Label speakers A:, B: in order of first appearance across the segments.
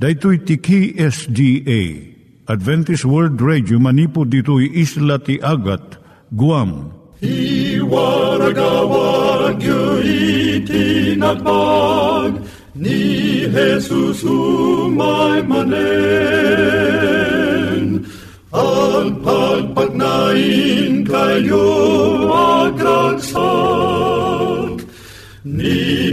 A: Daitui tiki SDA Adventist World Radio manipud ditui isla ti Agat Guam.
B: I waragawag itinatpag ni Jesus umay manen. Ang pagpagnain kayo agkansak ni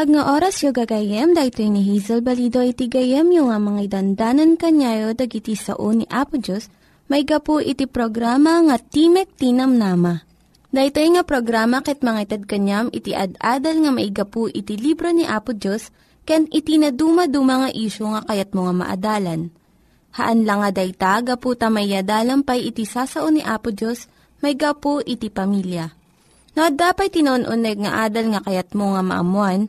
C: Naimbag nga oras yung gagayem, dahito ni Hazel Balido iti gayem yung nga mga dandanan kanyayo dagiti sao ni Apo Diyos, may gapu iti programa nga Timek Tinam Nama. Dahito nga programa ket mga itad kanyam iti ad-adal nga maigapu iti libro ni Apo Diyos, ken iti na dumaduma nga isyo nga kayat mga maadalan. Haan lang nga dayta, gapu tamayadalam pay iti sasao ni Apo Diyos, may gapu iti pamilya. No, dapat tinon-uneg nga adal nga kayat mo nga maamuan,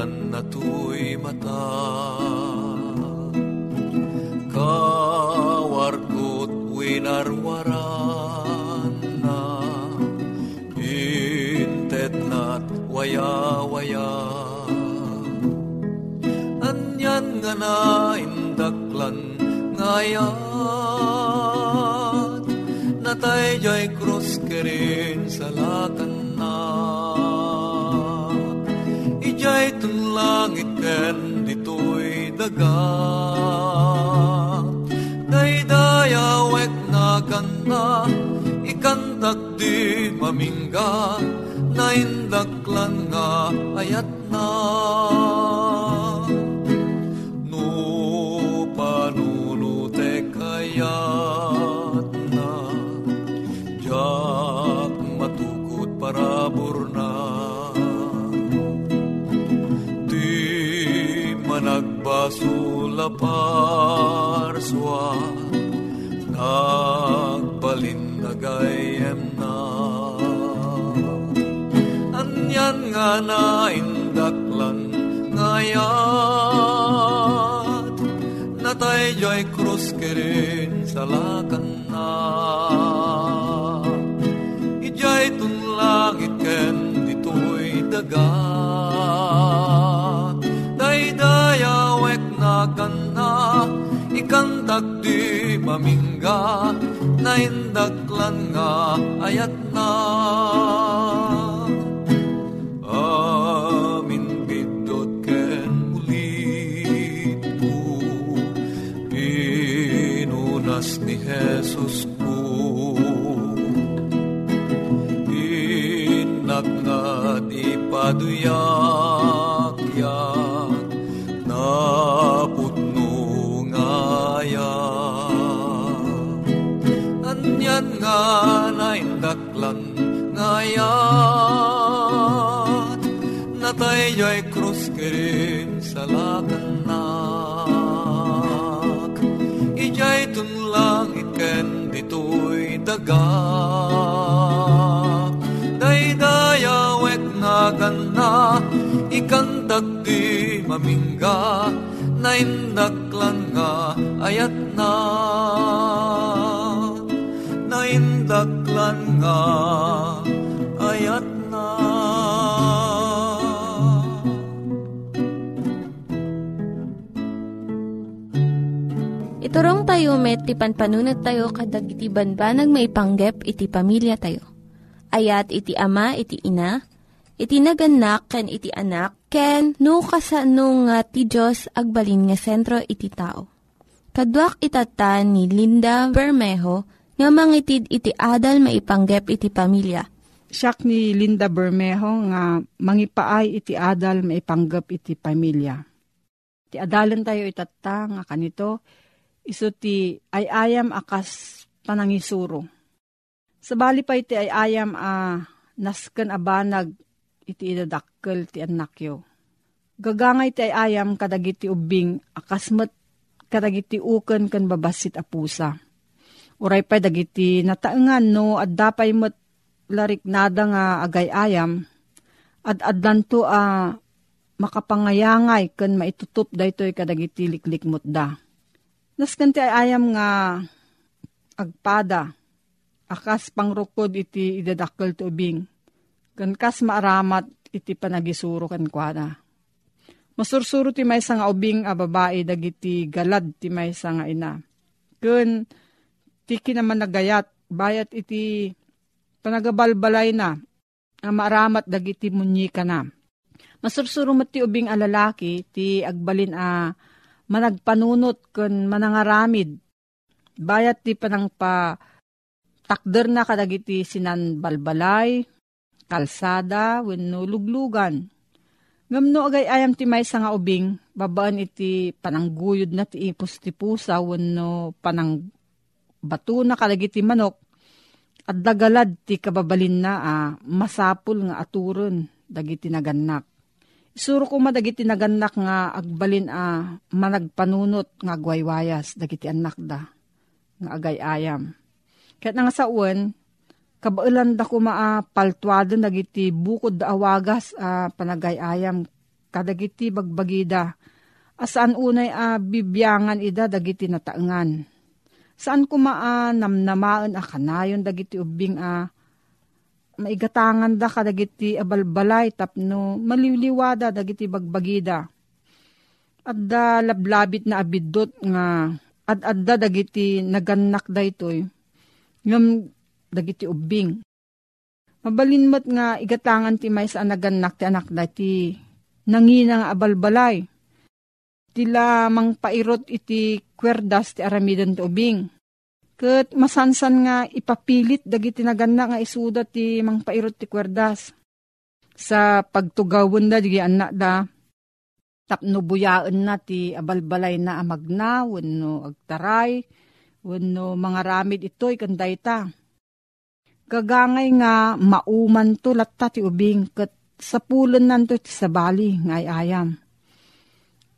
D: linungtan na tuy mata kawarkot winarwaran na intet nat waya-waya. Anyan nga na indaklan ngayat natay jay krus kerin sa ijay tunlangit ken ditoy daga daydayawek na kanta ikantak di mamingga na indaklan nga ayat na parswa nagbalin na. Anyan nga na indaklan ngayat natay joy krus kerin sa lakan na. Ijay tunlangit ken ditoy daga daydayawek na kana ikantak di mamingga na indaklan nga ayat na. Amin bidot ken ulit ko pinunas ni Jesus ko inak nga di paduyak anyan nga naindaklan ngayat natay joy krus kerin sa lakanak ijay tunlang iken ditoy daga daydayawek na ganda ikantak di mamingga. Naindaklan nga ayat na nga ayat na
C: Iturong tayo met, ti panpanunat tayo kadag iti banbanag maipanggep iti pamilya tayo. Ayat iti ama, iti ina, iti naganak, ken iti anak, ken no, kasano nga ti Diyos agbalin nga sentro iti tao. Kaduak itatan ni Linda Bermejo nga mangitid iti adal maipanggep iti pamilya.
E: Siyak ni Linda Bermejo nga mangipaay iti adal maipanggep iti pamilya. Ti adalan tayo itata nga kanito, iso ti ayayam akas panangisuro. Sabali pa iti ayayam a nasken abanag iti idadakkel ti anakyo. Gagangay ti ayayam kadagiti ubing akasmet kadagiti uken ken babasit a pusa. Uray pa dagiti nataengan no at dapay met larik nada nga agay-ayam at adlanto a makapangayangay ken maitutup daytoy kadagiti liklikmot da. Nasken ti ayam nga agpada akas pangrukod iti idadakkel ti ubing. Ken kas maaramat iti panagisuro ken kuana. Masursuro ti maysa nga ubing a babae dagiti galad ti maysa nga ina. Ken ti kinaman nagayat bayat iti panagabalbalay na a maaramat dagiti munyika na. Masursuro met ti ubing a lalaki ti agbalin a managpanunot ken manangaramid bayat ti panang pa takder na kadagiti sinan balbalay, kalsada, wenno luglugan. Ngamno agay ayam ti may nga ubing, babaan iti panangguyod na ti ipos ti pusa, wenno panang bato na kadagiti manok, at dagalad ti kababalin na ah, masapul nga aturon dagiti naganak. Isuro ko madagiti naganak nga agbalin a ah, managpanunot nga agwaywayas dagiti anak da nga agay ayam. Kaya nga sa uwan, kabailan da ko maa paltuado nagiti bukod da awagas a uh, panagayayam kadagiti bagbagida. Asaan unay a uh, bibyangan ida dagiti nataengan. Saan ko maa namnamaan a kanayon dagiti ubing a uh, maigatangan da kadagiti abalbalay tapno maliliwada dagiti bagbagida. At da lablabit na abidot nga at adda dagiti naganak da itoy ngam dagiti ubing. Mabalinmat nga igatangan ti may sa naganak ti anak dati nangina nga abalbalay. Tila mang pairot iti kwerdas ti aramidan ubing. Kat masansan nga ipapilit dagiti naganak nga isuda ti mang pairot ti kwerdas. Sa pagtugawon da, digi anak da, tapno buyaan na ti abalbalay na amagna, wano agtaray, Wano mga ramid ito'y kanday ta. Gagangay nga mauman to latta ti ubing kat sa nanto ti sabali ngay ayam.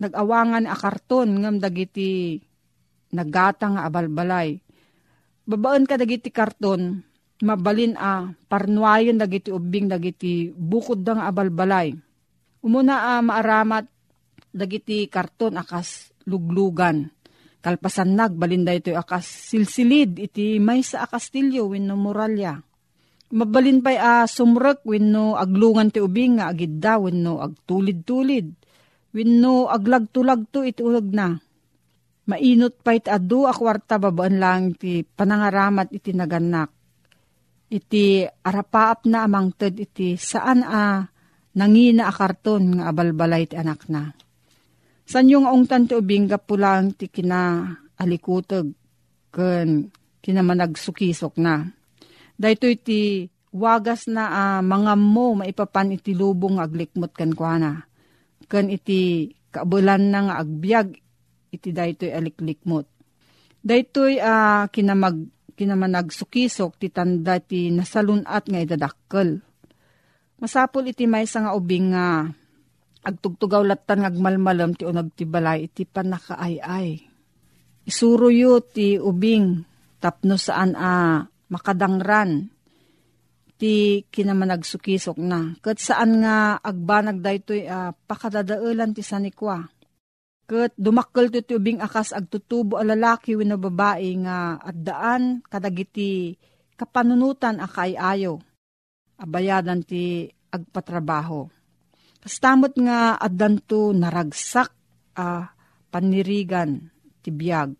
E: nagawangan a karton ngam dagiti nagata nga abalbalay. Babaan ka dagiti karton, mabalin a parnuayon dagiti ubing dagiti bukod da nga abalbalay. Umuna a maaramat dagiti karton akas luglugan Kalpasan nag, balinda ito akas silsilid, iti may sa akastilyo, wenno muralya. Mabalin pa'y a sumrek, wenno aglungan ti ubing nga agidda, wenno agtulid-tulid. Wenno aglag-tulagto iti ulag na. Mainot pa iti adu akwarta babaan lang iti panangaramat iti naganak. Iti arapaap na amang ted iti saan a nangina a karton nga abalbalay ti anak na San yung ongtan ti ubing pulang ti kina alikutog ken kinamanagsukisok na. Dahito iti wagas na uh, mga mo maipapan iti lubong aglikmot kan kuana. Ken iti kabulan na nga agbyag iti daytoy aliklikmot. Daytoy uh, kinamag kinamanag sukisok ti tanda ti nasalunat nga idadakkel. Masapol iti may nga ubing nga agtugtugaw latan ngagmalmalam ti unag ti balay iti panakaayay. Isuro ti ubing tapno saan a makadangran ti kinamanagsukisok na. Kat saan nga agbanag daytoy uh, pakadadaulan ti sanikwa. Kat dumakkel ti ubing akas agtutubo a lalaki wino babae nga addaan kadagiti kapanunutan akay ayo. Abayadan ti agpatrabaho. Kastamot nga addanto naragsak a uh, panirigan ti biyag.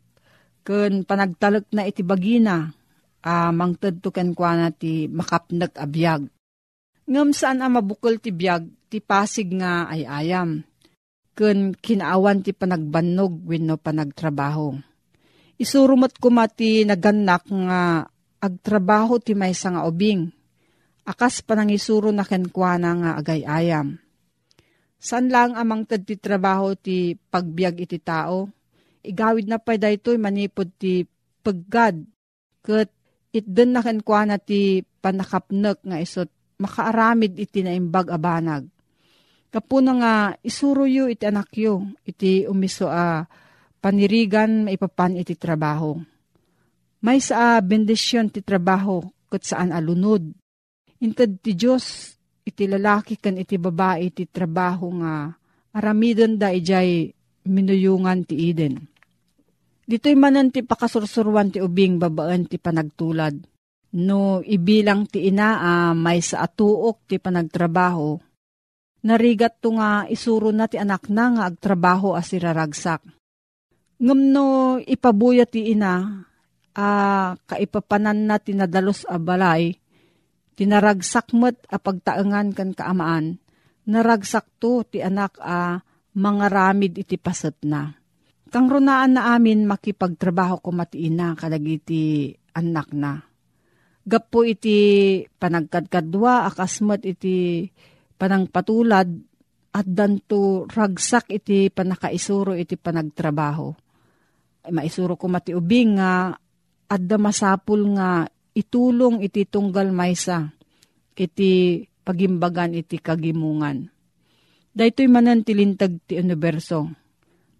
E: Kun panagtalek na iti bagina uh, mangted to ken ti makapnag abiyag. Ngam saan a mabukol ti biyag ti pasig nga ay ayam. Kun kinaawan ti panagbannog wenno panagtrabaho. Isurumot ko mati naganak nga agtrabaho ti maysa nga ubing. Akas panangisuro na kenkwana nga agay ayam. San lang amang tad ti trabaho ti pagbiag iti tao? Igawid na pa daytoy manipod ti paggad. Kat itden na kenkwa na ti panakapnek nga isot makaaramid iti naimbag abanag. Kapuna nga isuro iti anak yu, iti umiso a panirigan maipapan iti trabaho. May sa bendisyon ti trabaho kat saan alunod. Intad ti Diyos iti lalaki kan iti babae iti trabaho nga aramidon da ijay minuyungan ti Eden. Dito'y manan ti pakasursurwan ti ubing babaan ti panagtulad. No ibilang ti ina uh, may sa atuok ti panagtrabaho. Narigat to nga isuro na ti anak na nga agtrabaho as iraragsak. Ngam no ipabuya ti ina, uh, kaipapanan na tinadalos a balay, tinaragsak met a pagtaengan kan kaamaan, naragsak to ti anak a uh, mga ramid iti paset na Kang runaan na amin makipagtrabaho ko matiina kadagiti anak na. Gapo iti panagkadkadwa akasmat iti panangpatulad at danto ragsak iti panakaisuro iti panagtrabaho. Maisuro ko mati ubing nga adda masapul nga itulong iti tunggal maysa iti pagimbagan iti kagimungan. Daytoy manan tilintag ti universo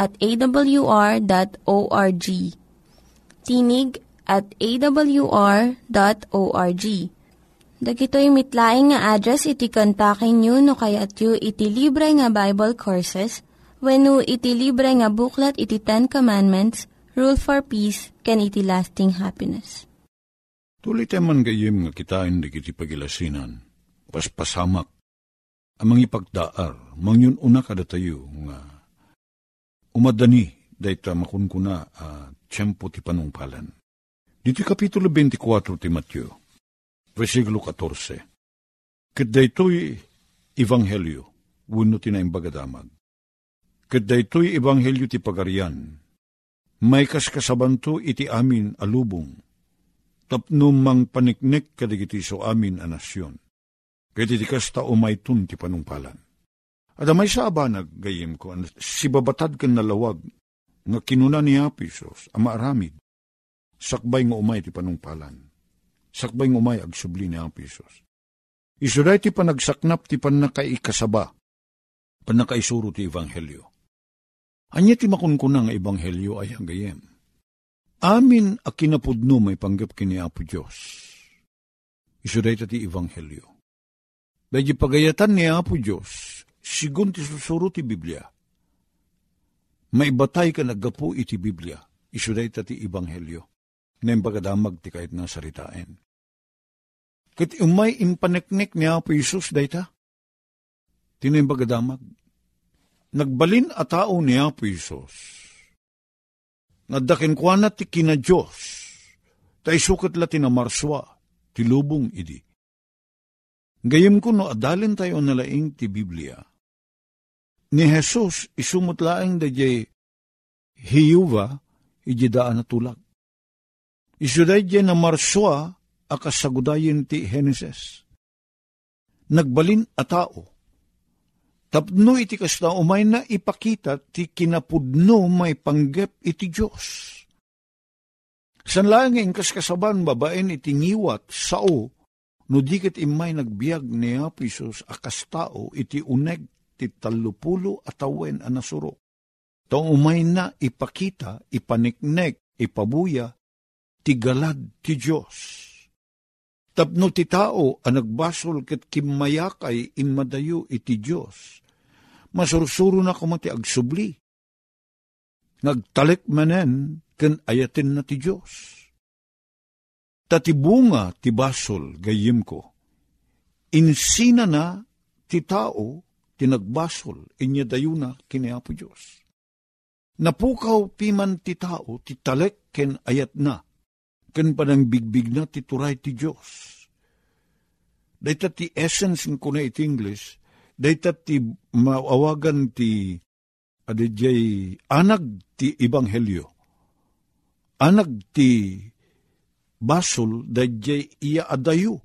C: at awr.org. Tinig at awr.org. Dagitoy mitlaing nga address iti kontakin nyo no kayat yu iti libre nga Bible Courses when no iti libre nga buklat iti Ten Commandments, Rule for Peace, can iti lasting happiness.
A: Tuloy man gayim nga kitain di kiti pagilasinan, paspasamak, amang ipagdaar, mangyun una kada tayo nga umadani dayta makunkuna a uh, tiyempo ti panungpalan. Dito kapitulo 24 ti Matthew, versikulo 14. Kat daytoy ebanghelyo, wano ti na imbagadamag. Kat daytoy ebanghelyo ti pagarian, may kaskasabanto iti amin alubong, tapno mang paniknek kadigiti so amin a nasyon. Kaya ti kasta umaytun ti panungpalan Adamay sa abanag, gayim ko, si babatad kan nalawag, nga kinuna ni Apisos, ama aramid, sakbay nga umay ti panungpalan. Sakbay nga umay agsubli ni Apisos. Isuday ti panagsaknap ti panakaikasaba, panakaisuro ti Ebanghelyo. Anya ti makunkuna nga Ebanghelyo ay hanggayem. amin a kinapudno may panggap kini Apo Diyos. Iso day ti Ebanghelyo. Dahil pagayatan ni Apo Diyos, sigun ti susuro ti Biblia, maibatay ka naggapu iti Biblia, iso day ti Ebanghelyo, na pagkadamag ti kahit nga saritain. Kat umay impaneknek ni Apo Isus dayta, tinay pagkadamag, nagbalin a tao ni Apo Isus, Nadakin kwa na ti kina Diyos, ta isukat la tinamarswa, ti lubong idi. Gayem ko no adalin tayo nalaing ti Biblia. Ni Jesus isumot laeng da jay hiyuva iji daan na tulag. Isuday jay na marswa akasagudayin ti Genesis. Nagbalin a tao, Tapno iti kasna umay na ipakita ti kinapudno may panggep iti Diyos. San lang ang kaskasaban babaen iti ngiwat sao no dikit imay nagbiag ni Apisos akas tao iti uneg ti talupulo atawen anasuro. Tong umay na ipakita, ipaniknek, ipabuya, ti galad ti Diyos. Tapno ti tao ang nagbasol ket kimayakay imadayo iti Diyos masursuro na kumati agsubli. Nagtalik manen, ken ayatin na ti Diyos. Tatibunga ti basol gayim ko. Insina na ti tao, tinagbasol, inya dayuna kiniapo Diyos. Napukaw piman ti tao, ti talek ken ayat na, ken panang bigbig na ti turay ti Diyos. Dahita ti essence ko na iti English, daytat ti maawagan ti adijay anag ti ibanghelyo. Anag ti basol dayjay iya adayo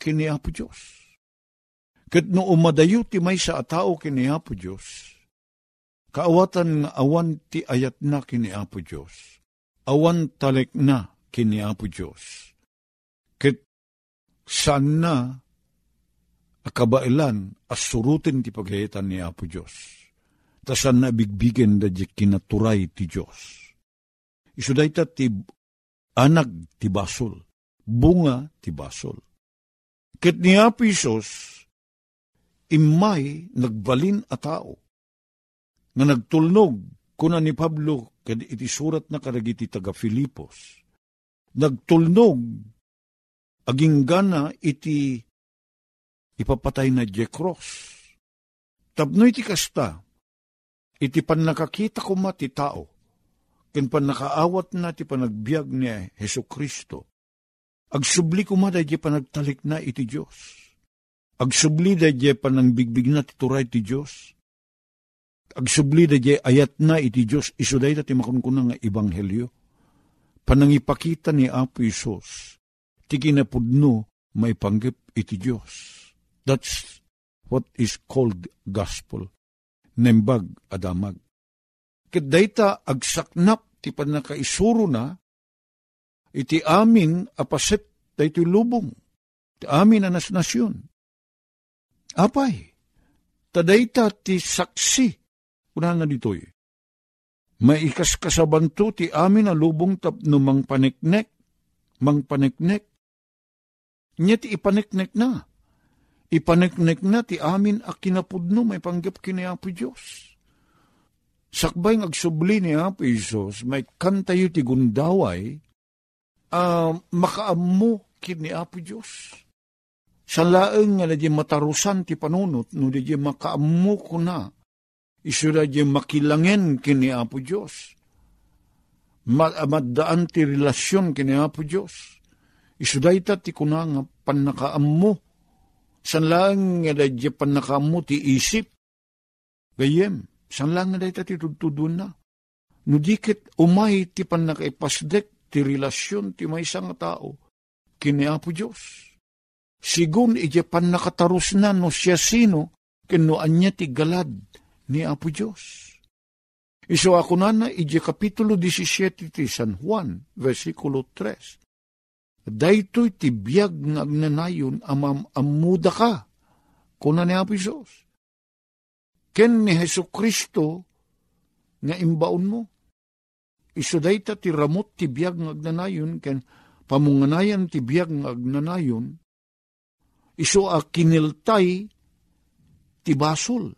A: kini Apo Diyos. Kat no umadayo ti may sa atao kini Apo Diyos, kaawatan nga awan ti ayat na kini Apo Diyos, awan talek na kini Apo Diyos. Kat saan na akabailan asurutin ti pagayatan ni Apo Diyos. Tasan na bigbigen da di kinaturay ti Diyos. Isuday ta ti anag ti basol, bunga ti basol. Ket ni Apo Isos, imay nagbalin a tao, nga nagtulnog kuna ni Pablo kad iti surat na karagiti taga Filipos. Nagtulnog aging gana iti ipapatay na je cross. Tapno iti kasta, iti pan nakakita ko ti tao, ken pan nakaawat na ti panagbiag ni Heso Kristo, agsubli ko da di panagtalik na iti Diyos. Agsubli da di panangbigbig na ti turay ti Diyos. Agsubli da di ayat na iti Diyos, isuday da ti makunkuna nga ibanghelyo. Panangipakita ni Apo Isos, ti kinapudno may panggip iti Diyos That's what is called gospel. Nembag adamag. Ket dayta agsaknap ti panakaisuro na iti amin apaset daytoy lubong. Ti amin anas nasyon. Apay, tadayta ti saksi, una na ditoy. Maikas kasabanto ti amin a lubong tapno mang paneknek, mang paneknek. Nya ti ipaneknek na Ipaneknek na ti amin a kinapudno may panggap kini Diyos. Sakbay ng agsubli ni Apo Isos, may kantayo ti gundaway, uh, makaammo kini Apo Diyos. Sa laeng nga di matarusan ti panunot, no di makaammo ko na, iso na di makilangen kini Apo Diyos. Maddaan ti relasyon kini Apo Diyos. Iso da ti kunanga panakaammo San lang nga da pan nakamu ti isip. Gayem, san lang nga da ti tududun na. Nudikit umay ti pan nakaipasdek ti relasyon ti may isang tao. Kini Apo Diyos. Sigun ije pan nakatarus na no siya sino kinuan niya ti galad ni Apo Diyos. Iso ako na na ije kapitulo 17 ti San Juan, versikulo 3 Daytoy ti biyag nga agnanayon amam amuda ka, kuna ni Apo Isos. Ken ni Heso Kristo nga imbaon mo. iso dayta ti ramot ti biyag ng agnanayon, ken pamunganayan ti biyag ng agnanayon, iso a kiniltay ti basol.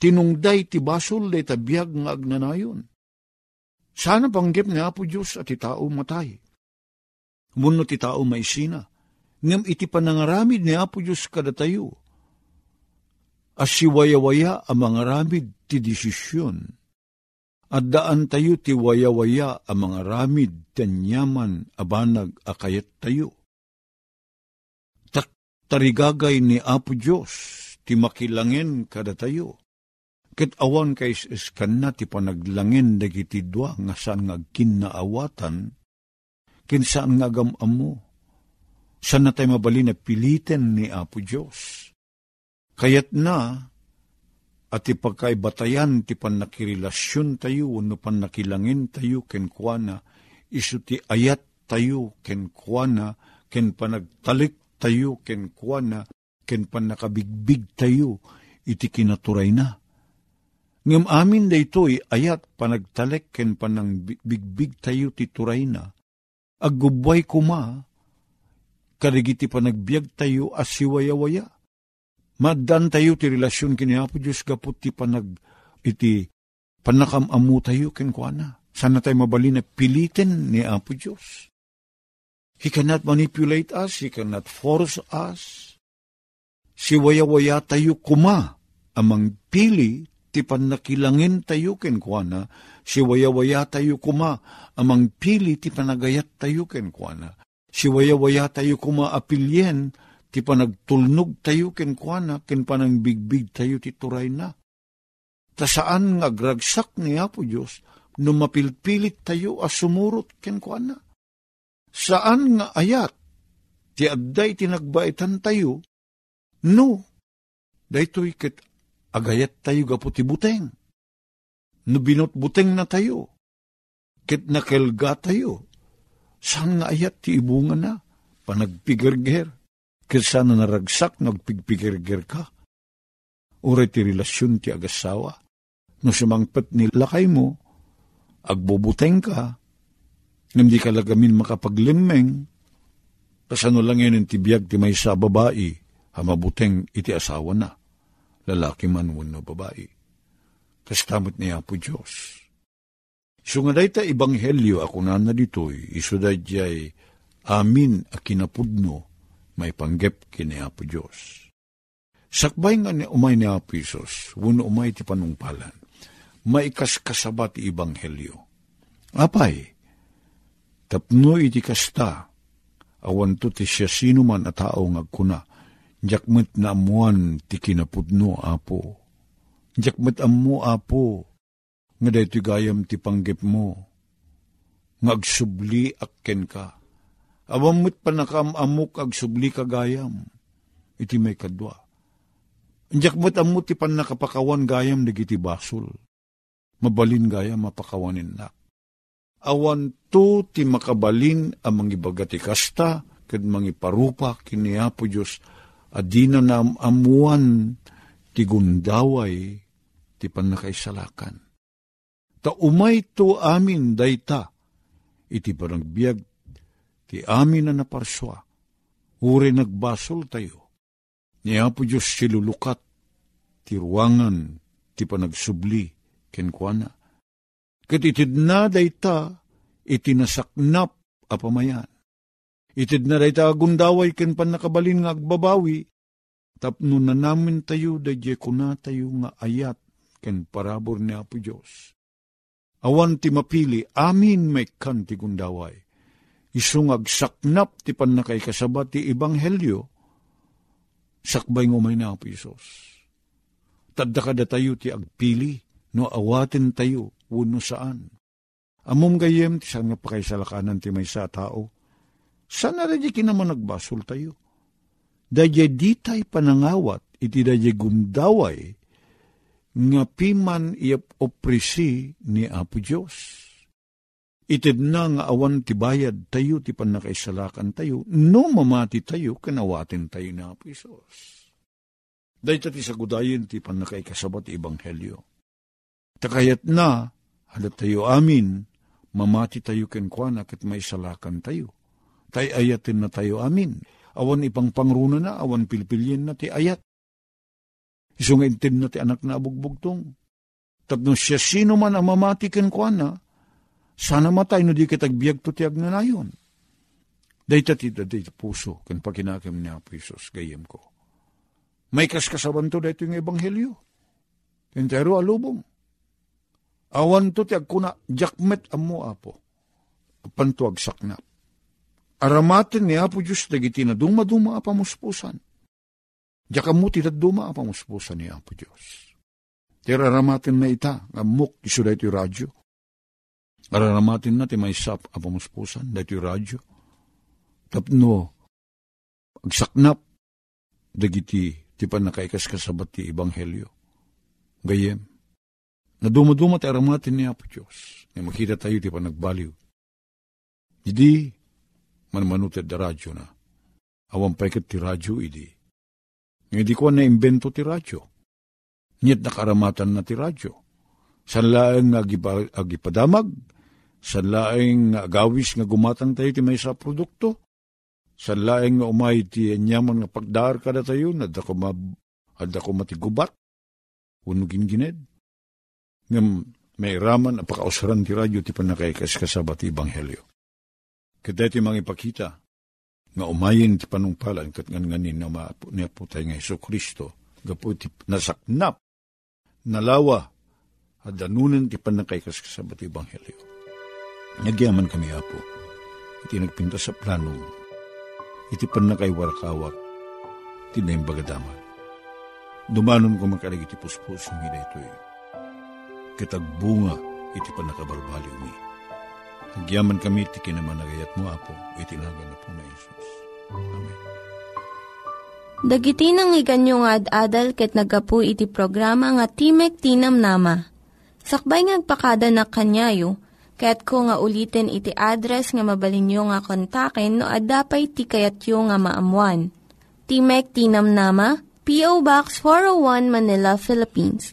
A: Tinungday ti basol day ta biyag ng agnanayon. Sana panggip nga po Diyos at ti tao matay. Muno ti tao may sina. Ngam iti panangaramid ni Apo Diyos kada tayo. As siwaya-waya ang mga ramid ti desisyon at daan tayo ti waya-waya ang mga ramid tanyaman abanag akayat tayo. Tarigagay ni Apo Diyos, ti makilangin kada tayo. Ket awan kay iskan na ti panaglangin dagiti dua nga saan nga kinaawatan, kinsaan nga gamam mo. Saan na tayo mabali na pilitin ni Apo Diyos. Kayat na, at ipagkaibatayan ti panakirelasyon tayo, no panakilangin tayo ken kuana, iso ti ayat tayo ken kuana, ken panagtalik tayo ken kuana, ken panakabigbig tayo, iti kinaturay na. Ngam amin da ito'y ayat panagtalek ken panang bigbig tayo ti turay na, aggubway kuma, karigiti panagbiag tayo asiwaya-waya Maddan tayo ti relasyon kini Apo Diyos kaput ti panag iti panakamamu tayo kenkwana. Sana tayo mabali na pilitin ni Apo Diyos. He cannot manipulate us. He cannot force us. Si waya-waya tayo kuma amang pili ti panakilangin tayo kenkwana. Si waya-waya tayo kuma amang pili ti panagayat tayo kenkwana. Si waya-waya tayo kuma apilyen ti panagtulnog tayo ken kuana, ken panang bigbig tayo ti turay na. Ta saan nga gragsak ni Apo Diyos, no mapilpilit tayo as sumurot ken kuana. Saan nga ayat, ti adday tinagbaitan tayo, no, daytoy ket agayat tayo gapo ti buteng. No binot buteng na tayo, ket nakelga tayo, saan nga ayat ti ibunga na, panagpigerger, Kesa na naragsak nagpigpigirgir ka. Ure ti relasyon ti agasawa. No sumangpet ni lakay mo, agbubuteng ka, hindi ka lagamin makapaglimeng, kasano lang yan ti biyag ti may sa babae, hamabuteng iti asawa na, lalaki man wano babae. Kastamot niya po Diyos. So nga ta ibanghelyo ako na na ditoy, iso da amin a kinapudno, may panggep kini Apo Diyos. Sakbay nga ni umay ni Apo Isos, wano umay ti panungpalan, maikas kasabat Ibanghelyo. Apay, tapno iti kasta, awan to ti siya sino man a tao ngagkuna, jakmet na amuan ti kinapudno, Apo. Jakmet amu, Apo, nga dahito gayam ti panggep mo, ngagsubli akken ka Awamot pa nakamamok ag subli kagayam. Iti may kadwa. Anjak mo't amot ti pan nakapakawan gayam nagiti basol. Mabalin gayam mapakawanin na. Awan to ti makabalin ang mangibagati kasta, kad mangiparupa kiniapo Diyos, adina na amuan ti gundaway ti panakaisalakan. Ta umay to amin dayta, iti parang ti amin na naparswa, uri nagbasol tayo. Ni Apo Diyos silulukat, ti ruangan, ti panagsubli, kenkwana. Katitid na dayta, itinasaknap apamayan. Itid na dayta agundaway ken pan nakabalin nga agbabawi, tapno na namin tayo dadye kuna tayo nga ayat ken parabor ni Apo Diyos. Awan ti mapili, amin may kan ti gundaway isungag saknap ti panakay kasabat ti Ibanghelyo, sakbay ngumay na ang Isos. Tadda kada tayo ti agpili, no awatin tayo, uno saan. Amom gayem ti saan nga pakaisalakanan ti may sa tao. Sana radya kinaman nagbasol tayo. Dadya di tay panangawat, iti dadya gumdaway, nga piman iap oprisi ni Apo Diyos Itid na nga awan ti bayad tayo ti panakaisalakan tayo, no mamati tayo, kanawatin tayo na Apisos. Dahil ti sagudayin ti panakaikasabat ti Ebanghelyo. Takayat na, halat tayo amin, mamati tayo kenkwana ket may salakan tayo. Tay ayatin na tayo amin. Awan ipang pangruna na, awan pilpilyin na ti ayat. Isungaintin na ti anak na abugbugtong. Tapno siya sino man ang mamati kenkwana, sana matay no di kitagbiag to ti agnanayon. Dayta ti daday puso, kan pagkinakim ni Apo Isos, gayem ko. May kaskasaban to dito yung ebanghelyo. Entero alubong. Awan to ti agkuna, jakmet amo apo. Pantuag saknap. Aramaten ni Apo Diyos dagiti na duma-duma apamuspusan. Diyak mo ti duma apamuspusan ni Apo Diyos. Tira aramaten na ita, amok iso dito yung radyo. Araramatin na ti may sap apamuspusan, dito yung radyo. Tapno, agsaknap, dagiti ti panakaikas kasabat ti Ebanghelyo. Gayem, na dumaduma ti aramatin ni Apo Diyos, na makita tayo ti panagbaliw. Idi, manmanuted da radyo na. Awan pa ti radyo, idi. Hindi ko na imbento ti radyo. Nyet nakaramatan na ti radyo. San laeng agipadamag, san laeng agawis nga gumatang tayo ti may sa produkto, sa laeng nga umay ti anyaman nga pagdar kada tayo, ma, adda ko matigubat, unugin gined. Ngam may raman, apakausaran ti radyo ti panakaikas kasabat ti Ebanghelyo. Kada ti mga ipakita, nga umayin ti panungpalan, kat ngan nganin na maapo niya po tayo nga Iso Kristo, gapo ti nasaknap, nalawa, at danunan ti panakaikas kasabat ti Ebanghelyo. Nagyaman kami apo, iti nagpinta sa planong iti pan na kay warakawak, tinayang bagadaman. Dumanon ko makalig iti puspos ng ito eh. Kitagbunga iti pan nakabarbaliw mi. Nagyaman kami iti kinamanagayat mo, Apo, iti nagan na po na Isus. Amen.
C: Dagiti nang iganyo nga ad-adal ket nagapu iti programa nga Timek Tinam Nama. Sakbay ngagpakada na kanyayo, Kaya't ko nga ulitin iti address nga mabalinyo nga kontaken no ad-dapay tikayatyo nga maamuan. Timek Tinam Nama, P.O. Box 401 Manila, Philippines.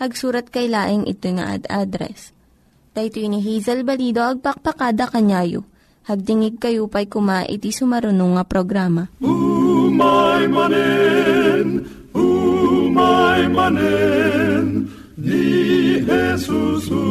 C: Hagsurat kay laing ito nga ad-address. Dahito ni Hazel Balido, agpakpakada kanyayo. Hagdingig kayo pa'y kuma iti sumarunong nga programa.
B: Umay manen, umay manen, ni Jesus umay.